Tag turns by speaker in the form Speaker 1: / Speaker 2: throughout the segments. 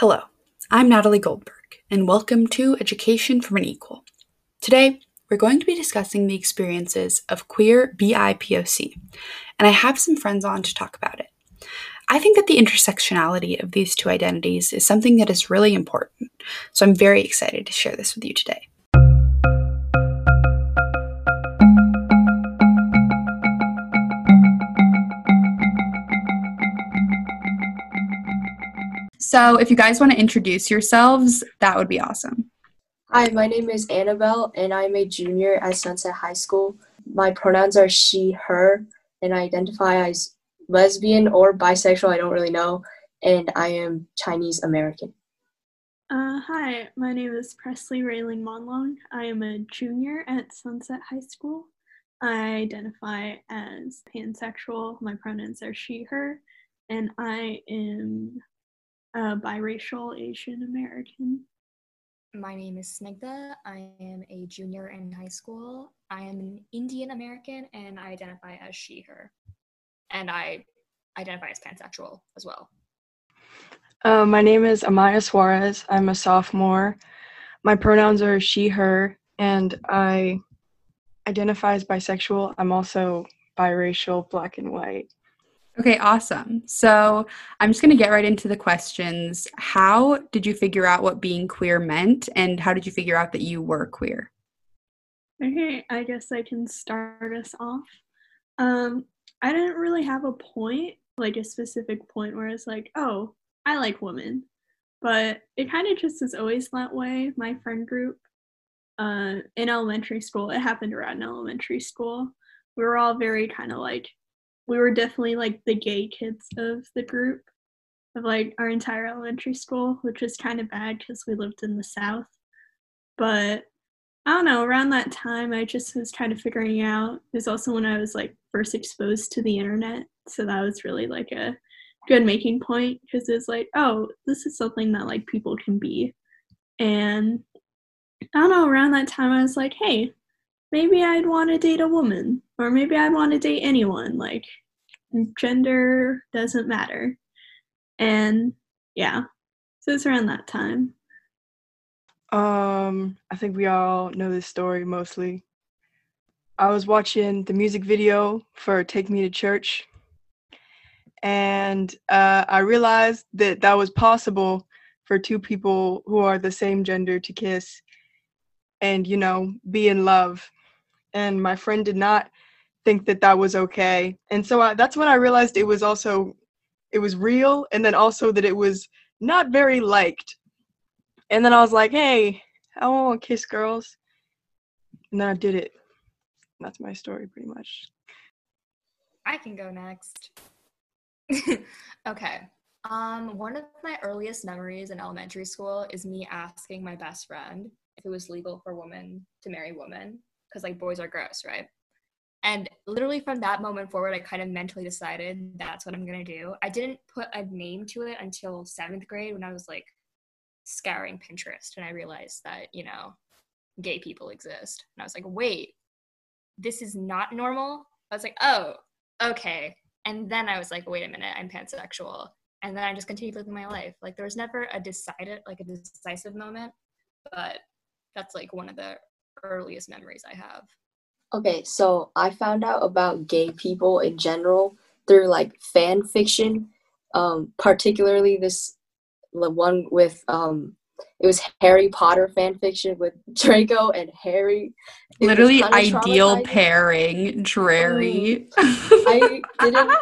Speaker 1: Hello, I'm Natalie Goldberg, and welcome to Education from an Equal. Today, we're going to be discussing the experiences of queer BIPOC, and I have some friends on to talk about it. I think that the intersectionality of these two identities is something that is really important, so I'm very excited to share this with you today. So, if you guys want to introduce yourselves, that would be awesome.
Speaker 2: Hi, my name is Annabelle, and I'm a junior at Sunset High School. My pronouns are she, her, and I identify as lesbian or bisexual, I don't really know, and I am Chinese American.
Speaker 3: Uh, hi, my name is Presley Rayling Monlong. I am a junior at Sunset High School. I identify as pansexual. My pronouns are she, her, and I am a biracial Asian American.
Speaker 4: My name is Snigdha. I am a junior in high school. I am an Indian American and I identify as she, her. And I identify as pansexual as well.
Speaker 5: Uh, my name is Amaya Suarez. I'm a sophomore. My pronouns are she, her, and I identify as bisexual. I'm also biracial, black and white.
Speaker 1: Okay, awesome. So I'm just going to get right into the questions. How did you figure out what being queer meant, and how did you figure out that you were queer?
Speaker 3: Okay, I guess I can start us off. Um, I didn't really have a point, like a specific point where it's like, oh, I like women. But it kind of just is always that way. My friend group uh, in elementary school, it happened around elementary school. We were all very kind of like we were definitely like the gay kids of the group of like our entire elementary school, which was kind of bad because we lived in the South. But I don't know, around that time, I just was kind of figuring out. It was also when I was like first exposed to the internet. So that was really like a good making point because it's like, oh, this is something that like people can be. And I don't know, around that time, I was like, hey, maybe I'd want to date a woman, or maybe I'd want to date anyone. Like, gender doesn't matter. And yeah, so it's around that time.
Speaker 5: Um, I think we all know this story mostly. I was watching the music video for Take Me to Church, and uh, I realized that that was possible for two people who are the same gender to kiss and, you know, be in love and my friend did not think that that was okay. And so I, that's when i realized it was also it was real and then also that it was not very liked. And then i was like hey i want to kiss girls. And then i did it. That's my story pretty much.
Speaker 4: I can go next. Okay. Um one of my earliest memories in elementary school is me asking my best friend if it was legal for women to marry women because like boys are gross, right? And literally from that moment forward, I kind of mentally decided that's what I'm gonna do. I didn't put a name to it until seventh grade when I was like scouring Pinterest and I realized that, you know, gay people exist. And I was like, wait, this is not normal. I was like, oh, okay. And then I was like, wait a minute, I'm pansexual. And then I just continued living my life. Like there was never a decided, like a decisive moment, but that's like one of the earliest memories I have.
Speaker 2: Okay, so I found out about gay people in general through like fan fiction, um, particularly this the one with um, it was Harry Potter fan fiction with Draco and Harry.
Speaker 1: It Literally ideal pairing, Drarry. Um,
Speaker 2: I didn't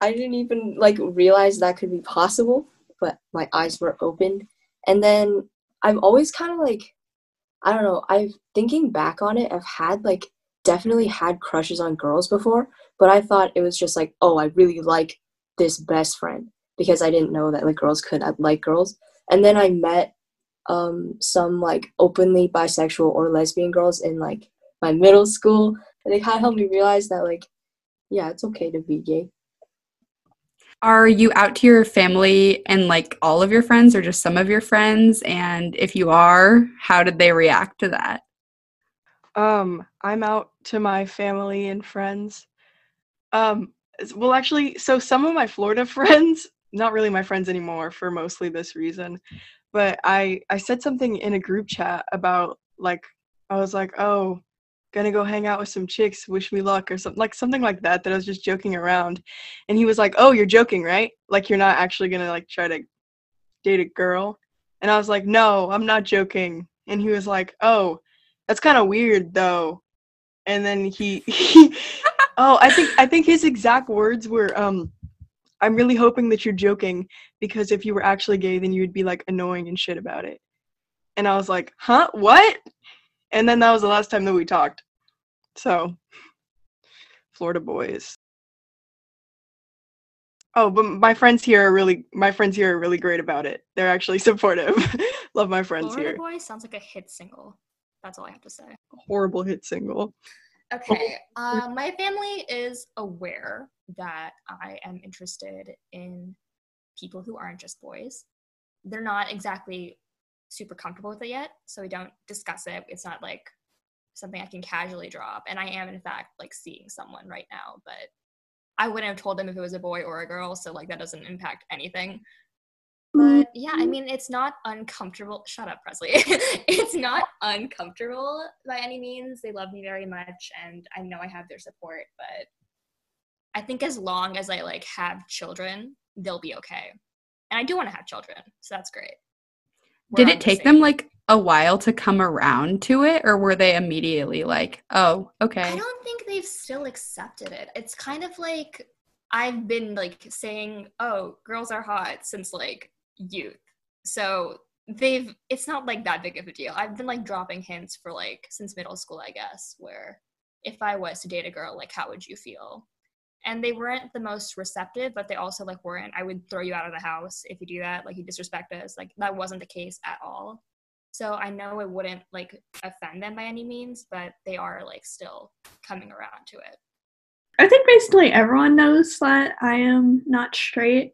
Speaker 2: I didn't even like realize that could be possible, but my eyes were opened. And then I'm always kind of like I don't know. I've thinking back on it, I've had like definitely had crushes on girls before, but I thought it was just like, oh, I really like this best friend because I didn't know that like girls could like girls. And then I met um some like openly bisexual or lesbian girls in like my middle school and they kind of helped me realize that like yeah, it's okay to be gay.
Speaker 1: Are you out to your family and like all of your friends or just some of your friends? And if you are, how did they react to that?
Speaker 5: Um, I'm out to my family and friends. Um, well, actually, so some of my Florida friends, not really my friends anymore for mostly this reason. But I I said something in a group chat about like I was like, "Oh, gonna go hang out with some chicks, wish me luck," or something like something like that that I was just joking around. And he was like, "Oh, you're joking, right? Like you're not actually to like try to date a girl?" And I was like, "No, I'm not joking." And he was like, "Oh, that's kind of weird though." And then he, he oh, I think I think his exact words were um I'm really hoping that you're joking because if you were actually gay, then you'd be like annoying and shit about it. And I was like, huh? What? And then that was the last time that we talked. So, Florida boys. Oh, but my friends here are really my friends here are really great about it. They're actually supportive. Love my friends
Speaker 4: Florida
Speaker 5: here.
Speaker 4: Florida boy sounds like a hit single. That's all I have to say.
Speaker 5: Horrible hit single.
Speaker 4: Okay. Uh, my family is aware that I am interested in people who aren't just boys. They're not exactly super comfortable with it yet, so we don't discuss it. It's not like something I can casually drop. And I am, in fact, like seeing someone right now, but I wouldn't have told them if it was a boy or a girl, so like that doesn't impact anything. But yeah, I mm-hmm. mean, it's not uncomfortable. Shut up, Presley. it's not uncomfortable by any means. They love me very much, and I know I have their support. But I think as long as I like have children, they'll be okay. And I do want to have children, so that's great.
Speaker 1: Did it take
Speaker 4: same-
Speaker 1: them like a while to come around to it, or were they immediately like, oh, okay."
Speaker 4: I don't think they've still accepted it. It's kind of like I've been like saying, "Oh, girls are hot" since like youth. So they've it's not like that big of a deal. I've been like dropping hints for like since middle school, I guess, where if I was to date a girl, like how would you feel? And they weren't the most receptive, but they also like weren't I would throw you out of the house if you do that, like you disrespect us. Like that wasn't the case at all. So I know it wouldn't like offend them by any means, but they are like still coming around to it.
Speaker 3: I think basically everyone knows that I am not straight.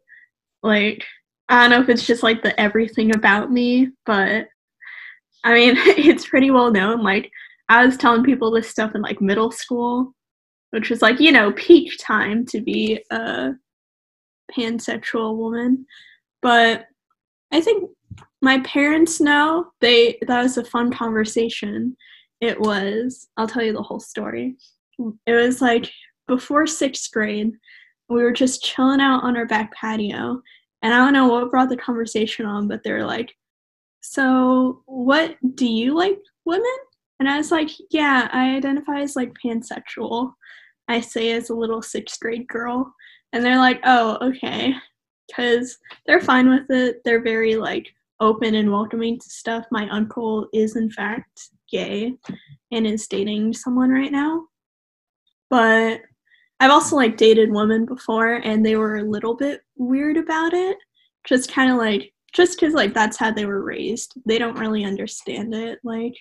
Speaker 3: Like, I don't know if it's just like the everything about me, but I mean, it's pretty well known. Like, I was telling people this stuff in like middle school, which was like, you know, peak time to be a pansexual woman. But I think my parents know. They that was a fun conversation. It was. I'll tell you the whole story. It was like before sixth grade. We were just chilling out on our back patio, and I don't know what brought the conversation on, but they were like, "So, what do you like, women?" And I was like, "Yeah, I identify as like pansexual." I say as a little sixth grade girl, and they're like, "Oh, okay," because they're fine with it. They're very like open and welcoming to stuff. My uncle is in fact gay and is dating someone right now. But I've also like dated women before and they were a little bit weird about it. Just kind of like just cuz like that's how they were raised. They don't really understand it like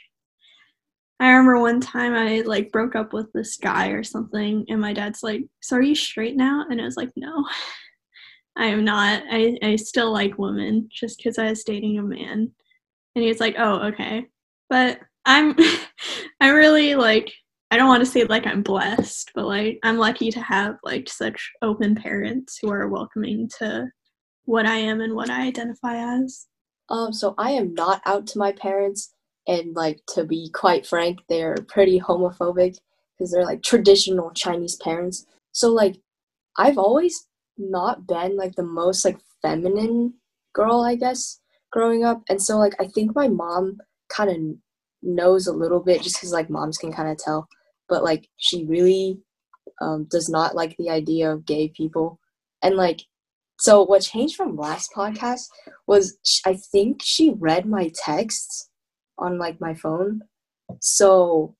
Speaker 3: I remember one time I like broke up with this guy or something and my dad's like, "So are you straight now?" And I was like, "No." I am not. I, I still like women just because I was dating a man. And he was like, oh, okay. But I'm I'm really like I don't want to say like I'm blessed, but like I'm lucky to have like such open parents who are welcoming to what I am and what I identify as.
Speaker 2: Um, so I am not out to my parents, and like to be quite frank, they're pretty homophobic because they're like traditional Chinese parents. So like, I've always not been like the most like feminine girl, I guess, growing up, and so like I think my mom kind of knows a little bit just because like moms can kind of tell, but like she really um, does not like the idea of gay people, and like so what changed from last podcast was I think she read my texts on like my phone. So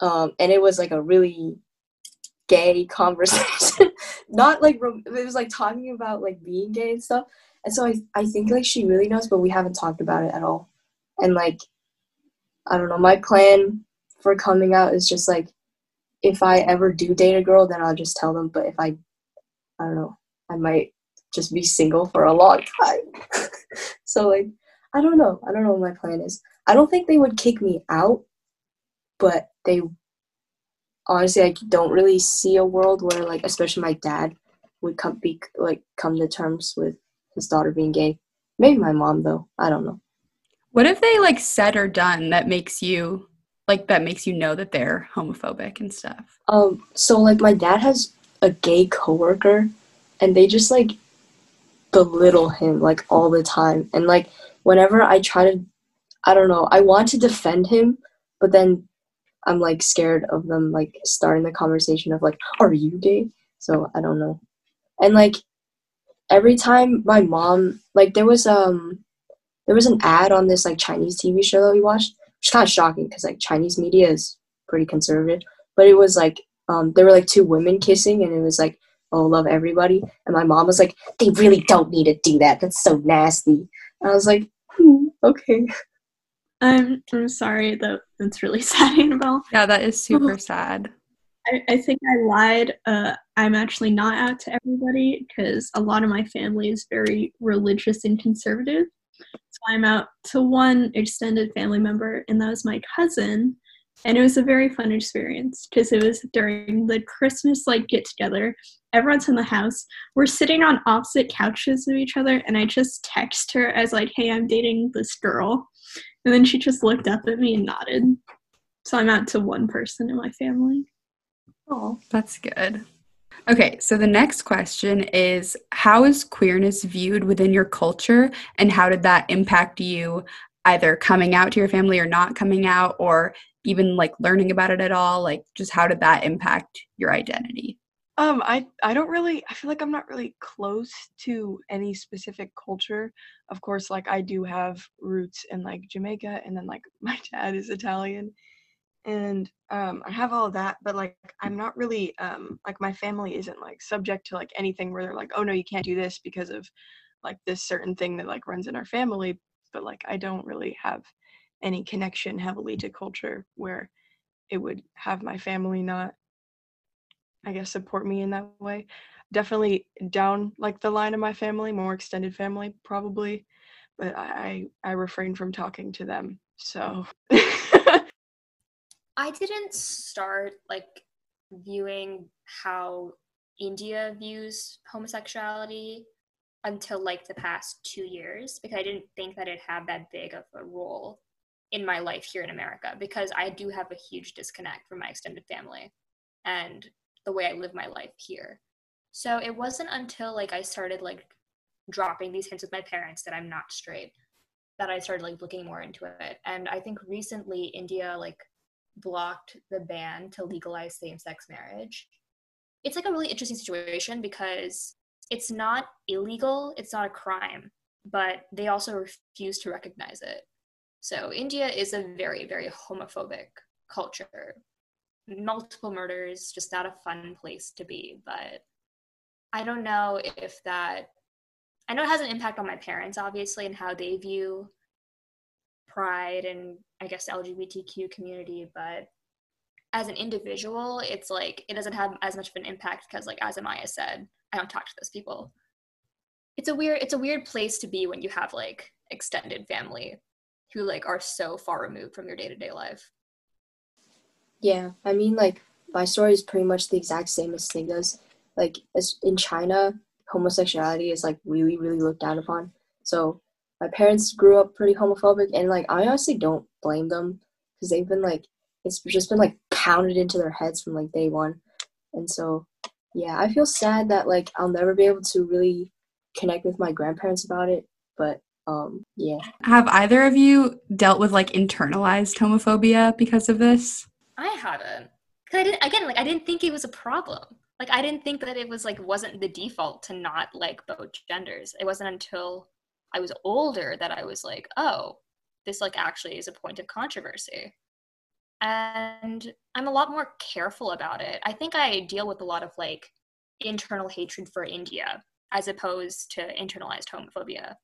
Speaker 2: um and it was like a really gay conversation. Not like it was like talking about like being gay and stuff. And so I I think like she really knows but we haven't talked about it at all. And like I don't know, my plan for coming out is just like if I ever do date a girl then I'll just tell them but if I I don't know, I might just be single for a long time. so like I don't know. I don't know what my plan is. I don't think they would kick me out, but they honestly I don't really see a world where like especially my dad would come be like come to terms with his daughter being gay. Maybe my mom though. I don't know.
Speaker 1: What have they like said or done that makes you like that makes you know that they're homophobic and stuff?
Speaker 2: Um, so like my dad has a gay coworker, and they just like belittle him like all the time. And like whenever I try to, I don't know, I want to defend him, but then I'm like scared of them like starting the conversation of like, are you gay? So I don't know. And like every time my mom like there was um there was an ad on this like Chinese TV show that we watched, which is kind of shocking because like Chinese media is pretty conservative. But it was like um there were like two women kissing and it was like oh love everybody and my mom was like they really don't need to do that that's so nasty and i was like hmm, okay
Speaker 3: I'm I'm sorry that that's really sad, Annabelle.
Speaker 1: Yeah, that is super sad.
Speaker 3: I, I think I lied. Uh, I'm actually not out to everybody because a lot of my family is very religious and conservative. So I'm out to one extended family member, and that was my cousin. And it was a very fun experience because it was during the Christmas like get together. Everyone's in the house. We're sitting on opposite couches of each other, and I just text her as like, "Hey, I'm dating this girl," and then she just looked up at me and nodded. So I'm out to one person in my family.
Speaker 2: oh
Speaker 1: That's good. Okay, so the next question is How is queerness viewed within your culture, and how did that impact you either coming out to your family or not coming out, or even like learning about it at all? Like, just how did that impact your identity?
Speaker 5: Um, I I don't really. I feel like I'm not really close to any specific culture. Of course, like I do have roots in like Jamaica, and then like my dad is Italian, and um, I have all that. But like I'm not really um like my family isn't like subject to like anything where they're like, oh no, you can't do this because of like this certain thing that like runs in our family. But like I don't really have any connection heavily to culture where it would have my family not I guess support me in that way. Definitely down like the line of my family, more extended family probably, but I I refrain from talking to them. So
Speaker 4: I didn't start like viewing how India views homosexuality until like the past two years because I didn't think that it had that big of a role in my life here in America because I do have a huge disconnect from my extended family and the way I live my life here. So it wasn't until like I started like dropping these hints with my parents that I'm not straight that I started like looking more into it. And I think recently India like blocked the ban to legalize same-sex marriage. It's like a really interesting situation because it's not illegal, it's not a crime, but they also refuse to recognize it. So India is a very very homophobic culture. Multiple murders, just not a fun place to be, but I don't know if that I know it has an impact on my parents obviously and how they view pride and I guess LGBTQ community, but as an individual, it's like it doesn't have as much of an impact because like as Amaya said, I don't talk to those people. It's a weird it's a weird place to be when you have like extended family who like are so far removed from your day-to-day life.
Speaker 2: Yeah, I mean, like my story is pretty much the exact same as Snigdha's. Like, as in China, homosexuality is like really, really looked down upon. So my parents grew up pretty homophobic, and like I honestly don't blame them because they've been like it's just been like pounded into their heads from like day one, and so yeah, I feel sad that like I'll never be able to really connect with my grandparents about it, but um yeah.
Speaker 1: Have either of you dealt with like internalized homophobia because of this?
Speaker 4: I haven't. Cause I didn't again like I didn't think it was a problem. Like I didn't think that it was like wasn't the default to not like both genders. It wasn't until I was older that I was like, oh, this like actually is a point of controversy. And I'm a lot more careful about it. I think I deal with a lot of like internal hatred for India as opposed to internalized homophobia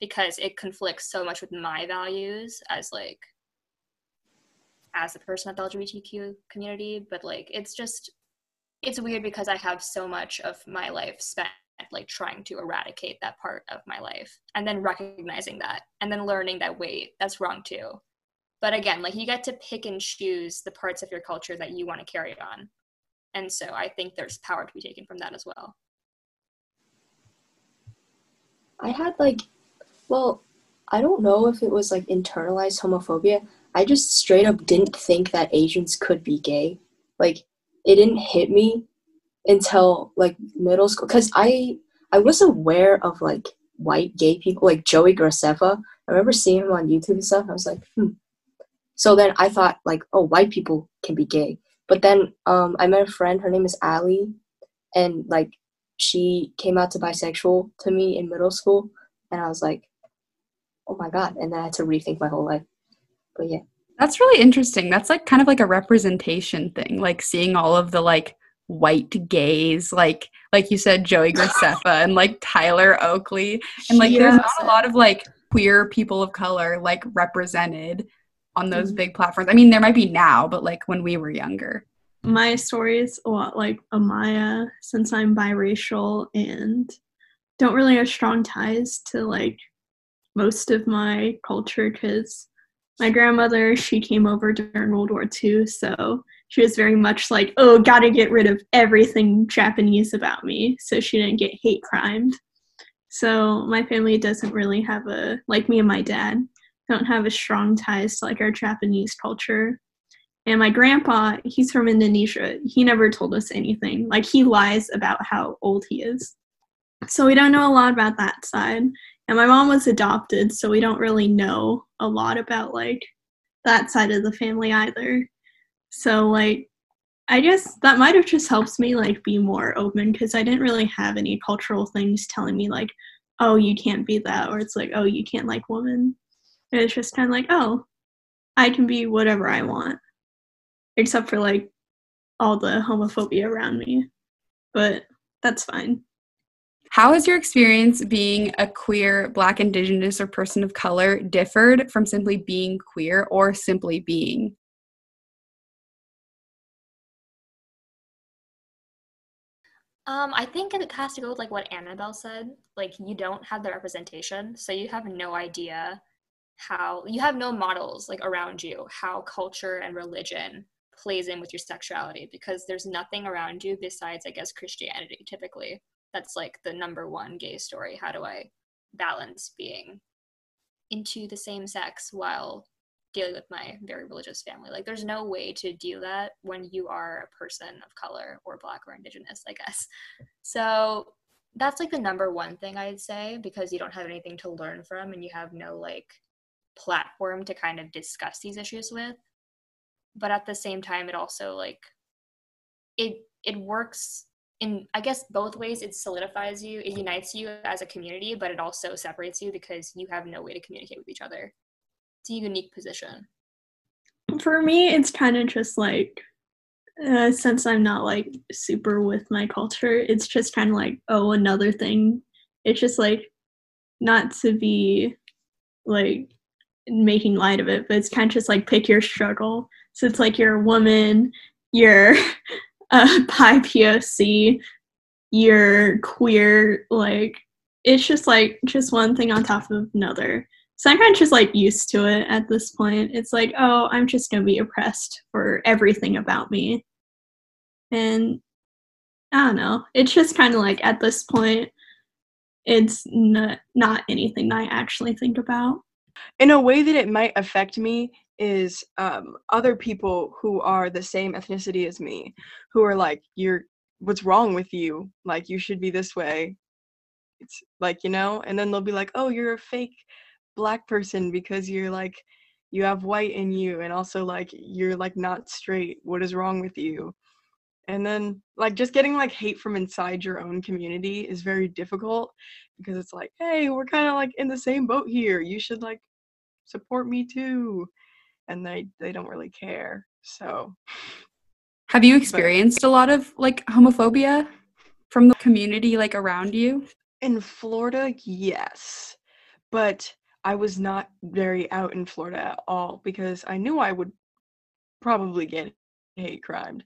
Speaker 4: because it conflicts so much with my values as like as a person of the LGBTQ community, but like it's just it's weird because I have so much of my life spent like trying to eradicate that part of my life and then recognizing that and then learning that wait, that's wrong too. But again, like you get to pick and choose the parts of your culture that you want to carry on. And so I think there's power to be taken from that as well.
Speaker 2: I had like, well, I don't know if it was like internalized homophobia. I just straight up didn't think that Asians could be gay. Like, it didn't hit me until like middle school because I I was aware of like white gay people like Joey Graceffa. I remember seeing him on YouTube and stuff. I was like, hmm. So then I thought like, oh, white people can be gay. But then um, I met a friend. Her name is Ali, and like she came out to bisexual to me in middle school, and I was like, oh my god. And then I had to rethink my whole life. But yeah.
Speaker 1: That's really interesting. That's like kind of like a representation thing, like seeing all of the like white gays, like like you said, Joey Graceffa and like Tyler Oakley, and like there's not a lot of like queer people of color like represented on those
Speaker 3: Mm-hmm.
Speaker 1: big platforms. I mean, there might be now, but like when we were younger.
Speaker 3: my story is a lot like Amaya since I'm biracial and don't really have strong ties to like most of my culture because my grandmother she came over during World War II, so she was very much like, oh, gotta get rid of everything Japanese about me, so she didn't get hate crimed. So my family doesn't really have a like me and my dad don't have a strong ties to like our Japanese culture. And my grandpa, he's from Indonesia. He never told us anything. Like he lies about how old he is. So we don't know a lot about that side. And my mom was adopted, so we don't really know a lot about like that side of the family either. So like I guess that might have just helped me like be more open because I didn't really have any cultural things telling me like, oh, you can't be that, or it's like, oh, you can't like women. And it's just kind of like, oh, I can be whatever I want except for like all the homophobia around me. But that's fine.
Speaker 1: How has your experience being a queer, black, indigenous, or person of color differed from simply being queer or simply being?
Speaker 4: Um, I think it has to go with like what Annabelle said. Like you don't have the representation, so you have no idea how you have no models like around you how culture and religion plays in with your sexuality because there's nothing around you besides I guess Christianity typically. That's like the number one gay story. How do I balance being into the same sex while dealing with my very religious family. Like there's no way to do that when you are a person of color or black or indigenous, I guess. So that's like the number one thing I'd say because you don't have anything to learn from and you have no like platform to kind of discuss these issues with. But at the same time it also like it it works in I guess both ways it solidifies you, it unites you as a community, but it also separates you because you have no way to communicate with each other it's a unique position.
Speaker 3: For me, it's kind of just like, uh, since I'm not like super with my culture, it's just kind of like, oh, another thing. It's just like, not to be like making light of it, but it's kind of just like pick your struggle. So it's like you're a woman, you're uh, bi POC, you're queer, like, it's just like just one thing on top of another. So I'm kind of just like used to it at this point. It's like, oh, I'm just gonna be oppressed for everything about me. And I don't know. It's just kind of like at this point, it's not, not anything that I actually think about.
Speaker 5: in a way that it might affect me is um, other people who are the same ethnicity as me who are like you're what's wrong with you? Like you should be this way. It's like you know? And then they'll be like oh you're a fake black person because you're like you have white in you and also like you're like not straight. What is wrong with you? And then like just getting like hate from inside your own community is very difficult because it's like hey we're kind of like in the same boat here. You should like support me too and they they don't really care so
Speaker 1: Have you experienced a lot of like homophobia from the community like around you?
Speaker 5: in florida yes but i was not very out in florida at all because i knew i would probably get hate crimed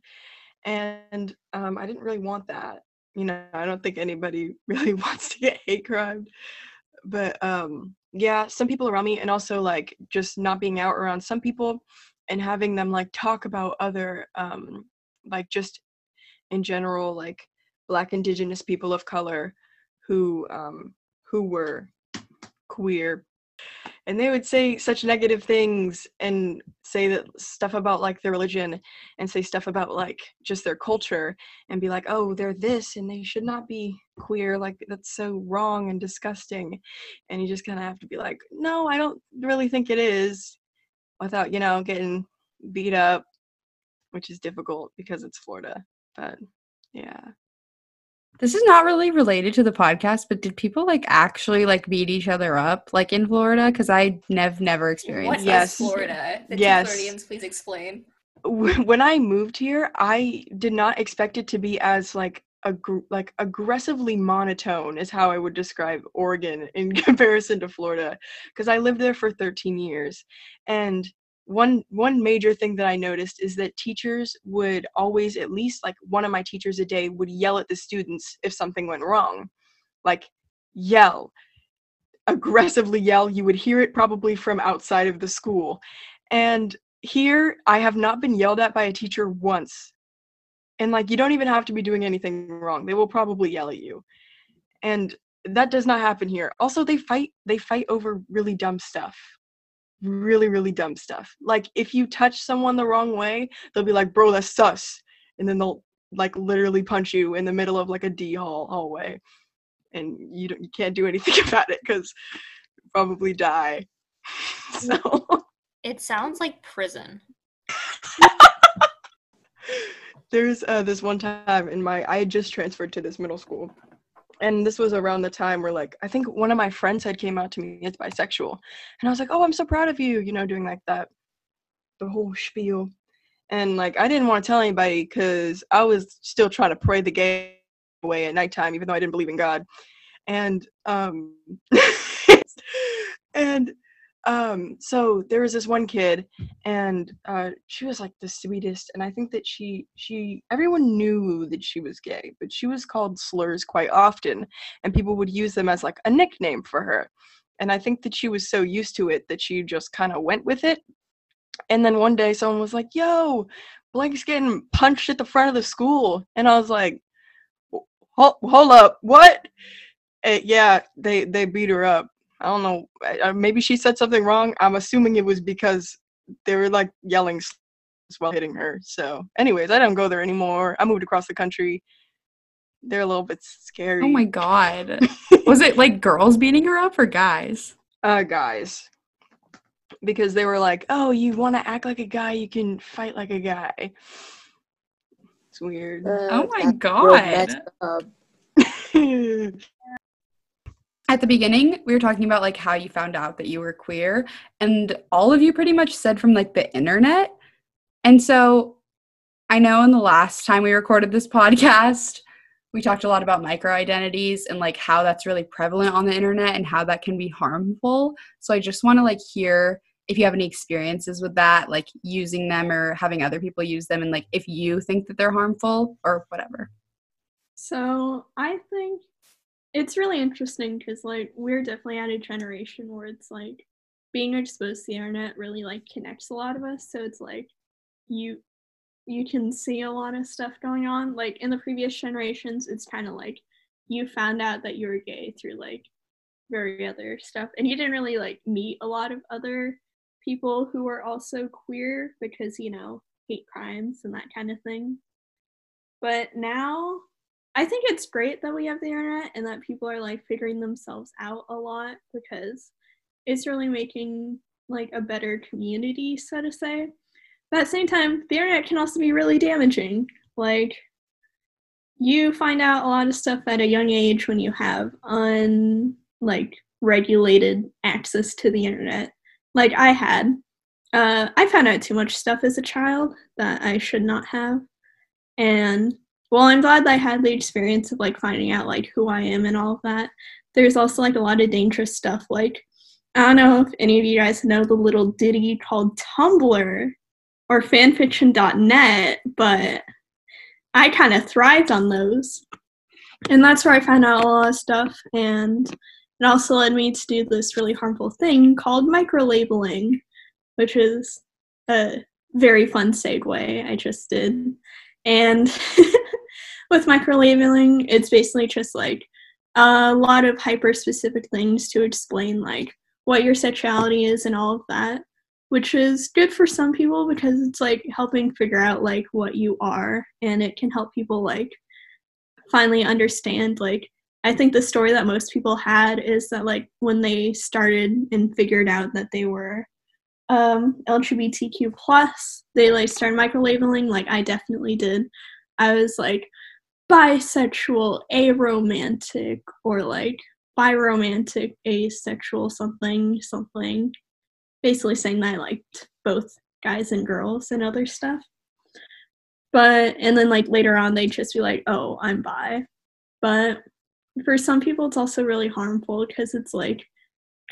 Speaker 5: and um, i didn't really want that you know i don't think anybody really wants to get hate crimed but um yeah some people around me and also like just not being out around some people and having them like talk about other um like just in general like black indigenous people of color who um who were queer and they would say such negative things and say that stuff about like their religion and say stuff about like just their culture and be like oh they're this and they should not be queer like that's so wrong and disgusting. And you just kind of have to be like no i don't really think it is without you know getting beat up which is difficult because it's florida but yeah
Speaker 1: This is not really related to the podcast, but did people like actually like beat each other up like in Florida? Because I never never experienced
Speaker 4: is
Speaker 5: Yes.
Speaker 4: Florida? The
Speaker 5: Yes.
Speaker 4: two Floridians, please explain.
Speaker 5: When I moved here, I did not expect it to be as like ag- like aggressively monotone is how I would describe Oregon in comparison to Florida because I lived there for 13 years and one one major thing that I noticed is that teachers would always at least like one of my teachers a day would yell at the students if something went wrong like yell aggressively yell you would hear it probably from outside of the school and here I have not been yelled at by a teacher once. And like you don't even have to be doing anything wrong. They will probably yell at you. And that does not happen here. Also they fight they fight over really dumb stuff. Really really dumb stuff. Like if you touch someone the wrong way, they'll be like, "Bro, that's sus." And then they'll like literally punch you in the middle of like a D hall hallway. And you don't, you can't do anything about it you'll probably die. So
Speaker 4: It sounds like prison.
Speaker 5: there's uh, this one time in my i had just transferred to this middle school and this was around the time where like i think one of my friends had came out to me as bisexual and i was like oh i'm so proud of you you know doing like that the whole spiel and like i didn't want to tell anybody because i was still trying to pray the gay away at nighttime even though i didn't believe in god and um and um so there was this one kid and uh she was like the sweetest and i think that she she everyone knew that she was gay but she was called slurs quite often and people would use them as like a nickname for her and i think that she was so used to it that she just kind of went with it and then one day someone was like yo blake's getting punched at the front of the school and i was like hold, hold up what? Eh, yeah they they beat her up I don't know. I- I- Maybe she said something wrong. I'm assuming it was because they were like yelling slurs while hitting her. So, anyways, I don't go there anymore. I moved across the country. They're a little bit scary.
Speaker 1: Oh my god. Was it like girls beating her up or guys?
Speaker 5: uh, guys, because they were like, "Oh, you want to act like a guy? You can fight like a guy." It's weird.
Speaker 1: Oh my God. At the beginning, we were talking about like how you found out that you were queer, and all of you pretty much said from like the internet. And so I know in the last time we recorded this podcast, we talked a lot about micro identities and like how that's really prevalent on the internet and how that can be harmful. So I just want to like hear if you have any experiences with that, like using them or having other people use them, and like if you think that they're harmful or whatever.
Speaker 3: So I think it's really interesting because like we're definitely at a generation where it's like being exposed to the internet really like connects a lot of us. So it's like you you can see a lot of stuff going on. Like in the previous generations, it's kind of like you found out that you were gay through like very other stuff, and you didn't really like meet a lot of other people who were also queer because you know hate crimes and that kind of thing. But now I think it's great that we have the internet and that people are like figuring themselves out a lot because it's really making like a better community, so to say. But at the same time, the internet can also be really damaging. Like you find out a lot of stuff at a young age when you have un like regulated access to the internet. Like I had. Uh, I found out too much stuff as a child that I should not have. And well, I'm glad I had the experience of like finding out like who I am and all of that. There's also like a lot of dangerous stuff. Like I don't know if any of you guys know the little ditty called Tumblr or fanfiction.net, but I kind of thrived on those. And that's where I found out a lot of stuff. And it also led me to do this really harmful thing called microlabeling, which is a very fun segue I just did. And with microlabeling, it's basically just like a lot of hyper specific things to explain like what your sexuality is and all of that which is good for some people because it's like helping figure out like what you are and it can help people like finally understand like i think the story that most people had is that like when they started and figured out that they were um lgbtq plus they like started micro labeling like i definitely did. I was like bisexual aromantic or like biromantic asexual something something. Basically saying that i liked both guys and girls and other stuff. But and then like later on they'd just be like oh i'm bi. But for some people it's also really harmful because it's like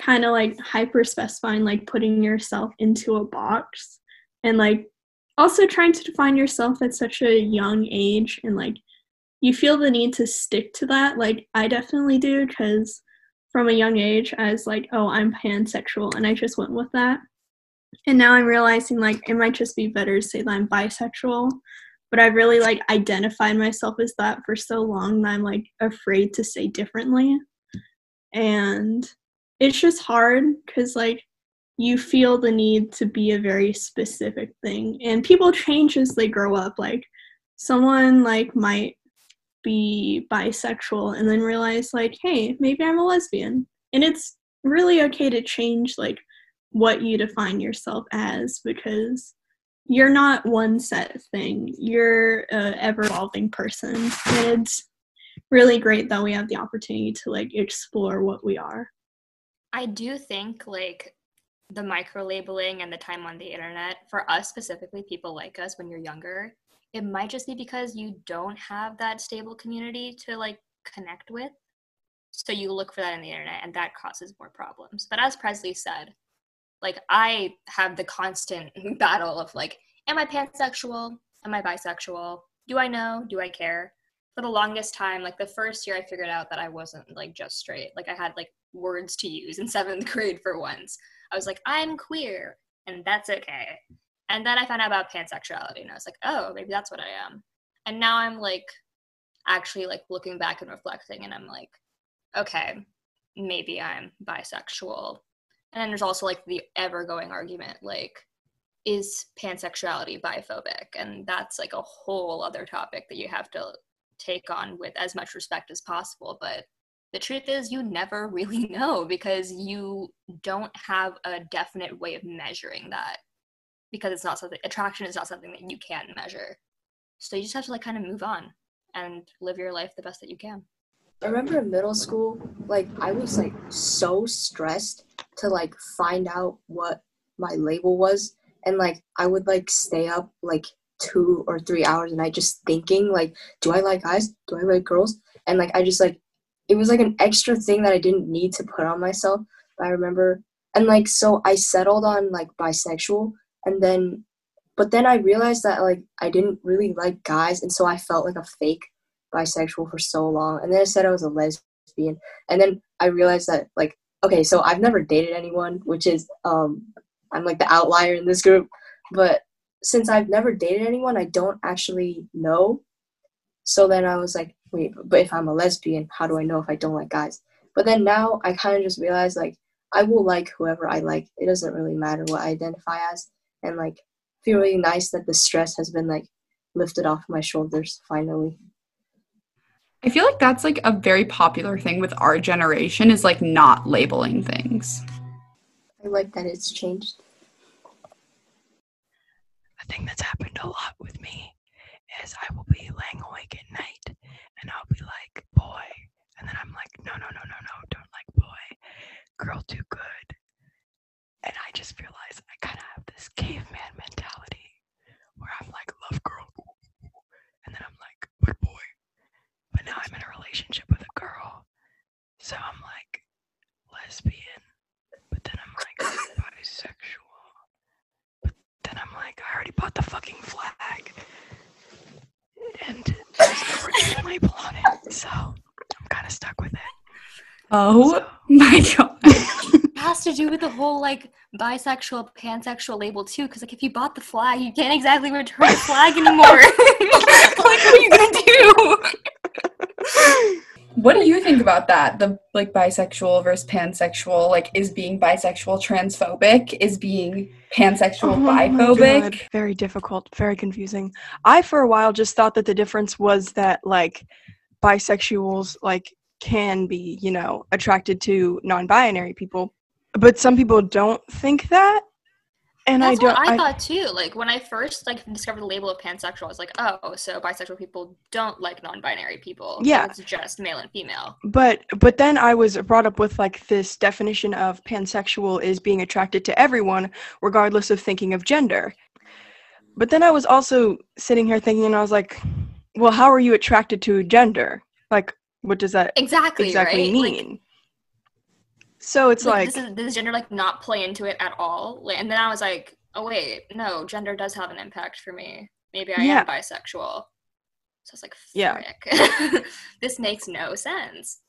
Speaker 3: kind of like hyper specifying like putting yourself into a box and like also trying to define yourself at such a young age and like you feel the need to stick to that like i definitely do because from a young age i was like oh i'm pansexual and i just went with that. And now i'm realizing like it might just be better to say that i'm bisexual but i really like identified myself as that for so long that i'm like afraid to say differently. And it's just hard because like you feel the need to be a very specific thing and people change as they grow up. Like someone like might be bisexual and then realize like hey maybe i'm a lesbian. And it's really okay to change like what you define yourself as because you're not one set thing. You're an ever evolving person. And it's really great that we have the opportunity to like explore what we are.
Speaker 4: I do think like the micro labeling and the time on the internet, for us specifically, people like us when you're younger, it might just be because you don't have that stable community to like connect with. So you look for that in the internet and that causes more problems. But as Presley said, like I have the constant battle of like, am I pansexual? Am I bisexual? Do I know? Do I care? For the longest time, like the first year I figured out that I wasn't like just straight. Like I had like words to use in seventh grade for once. I was like, I'm queer, and that's okay. And then I found out about pansexuality, and I was like, oh, maybe that's what I am. And now I'm like, actually like looking back and reflecting, and I'm like, okay, maybe I'm bisexual. And then there's also like the ever going argument, like, is pansexuality biphobic? And that's like a whole other topic that you have to take on with as much respect as possible. But the truth is you never really know because you don't have a definite way of measuring that because it's not something attraction is not something that you can measure so you just have to like kind of move on and live your life the best that you can
Speaker 2: I remember in middle school, like I was like so stressed to like find out what my label was, and like I would like stay up like two or three hours a night just thinking like, do I like guys? Do I like girls? And like I just like it was like an extra thing that I didn't need to put on myself. But I remember, and like, so I settled on like bisexual, and then, but then I realized that like I didn't really like guys, and so I felt like a fake bisexual for so long. And then I said I was a lesbian, and then I realized that like, okay, so I've never dated anyone, which is, um, I'm like the outlier in this group, but since I've never dated anyone, I don't actually know. So then I was like, wait, but if I'm a lesbian, how do I know if I don't like guys? But then now I kind of just realized like I will like whoever I like. It doesn't really matter what I identify as, and like feel really nice that the stress has been like lifted off my shoulders finally.
Speaker 1: I feel like that's like a very popular thing with our generation is like not labeling things.
Speaker 2: I like that it's changed.
Speaker 5: A thing that's happened a lot with me is I will be laying awake at night and I'll be like, boy. And then I'm like, no, no, no, no, no, don't like boy. Girl, too good. And I just realize I kind of have this caveman mentality where I'm like, love girl. And then I'm like, but boy. But now I'm in a relationship with a girl. So I'm like, lesbian. But then I'm like, bisexual. But then I'm like, I already bought the fucking flag and there's no return label on it, so I'm kind of stuck with it.
Speaker 1: Oh
Speaker 5: So-
Speaker 1: my god.
Speaker 4: it has to do with the whole like bisexual pansexual label too because like if you bought the flag you can't exactly return the flag anymore like what are you gonna do
Speaker 1: what do you think about that? The like bisexual versus pansexual. Like, is being bisexual transphobic? Is being pansexual
Speaker 5: Oh
Speaker 1: biphobic?
Speaker 5: Very difficult, very confusing. I for a while just thought that the difference was that like bisexuals like can be, you know, attracted to non-binary people, but some people don't think that. And
Speaker 4: That's
Speaker 5: I don't
Speaker 4: what I,
Speaker 5: I-
Speaker 4: thought too. Like when I first like discovered the label of pansexual, I was like, oh, so bisexual people don't like non-binary people.
Speaker 5: Yeah.
Speaker 4: it's just male and female.
Speaker 5: but but then I was brought up with like this definition of pansexual is being attracted to everyone regardless of thinking of gender. But then I was also sitting here thinking and I was like, well, how are you attracted to gender? Like what does that
Speaker 4: Exactly.
Speaker 5: exactly
Speaker 4: right? Like,
Speaker 5: mean? so it's
Speaker 4: like,
Speaker 5: like,
Speaker 4: is does gender like not play into it at all? And then I was like, oh wait, no, gender does have an impact for me. Maybe I
Speaker 5: Yeah.
Speaker 4: am bisexual. So I was like,
Speaker 5: Yeah.
Speaker 4: this makes no sense.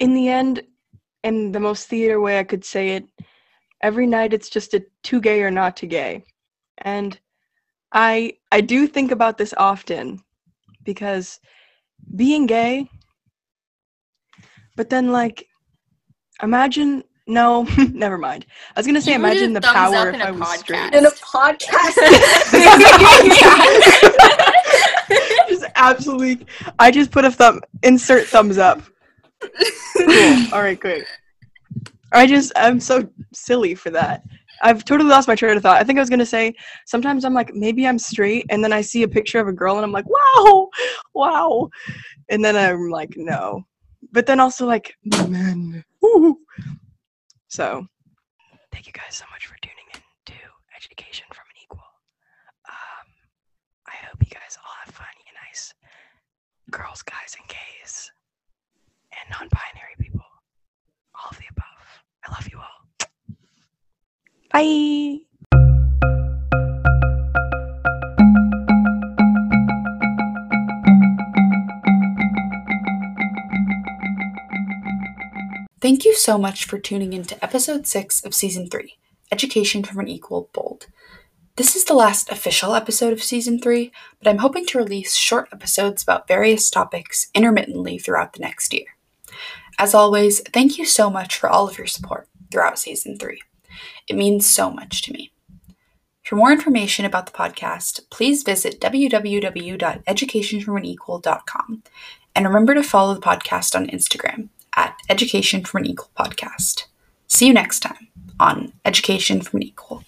Speaker 5: in the end, in the most theater way I could say it, every night it's just a too gay or not too gay. And I I do think about this often because being gay but then like imagine no, never mind. I was gonna say
Speaker 4: You
Speaker 5: imagine the power
Speaker 4: in
Speaker 5: if
Speaker 4: a
Speaker 5: I was straight.
Speaker 4: podcast.
Speaker 2: In a podcast.
Speaker 5: just absolutely I just put a thumb insert thumbs up. Cool. All right, great. I just I'm so silly for that. I've totally lost my train of thought. I think I was gonna say sometimes I'm like maybe I'm straight, and then I see a picture of a girl and I'm like wow, wow, and then I'm like no, but then also like men. So thank you guys so much for tuning in to Education from an Equal. Um, I hope you guys all have fun, you nice girls, guys, and gays, and non-binary people. All of the above. I love you all. Bye.
Speaker 1: Thank you so much for tuning into episode 6 of season 3 Education from an Equal Bold. This is the last official episode of season 3, but I'm hoping to release short episodes about various topics intermittently throughout the next year. As always, thank you so much for all of your support throughout season 3. It means so much to me. For more information about the podcast, please visit www.educationfromanequal.com and remember to follow the podcast on Instagram at Education from an Equal Podcast. See you next time on Education from an Equal.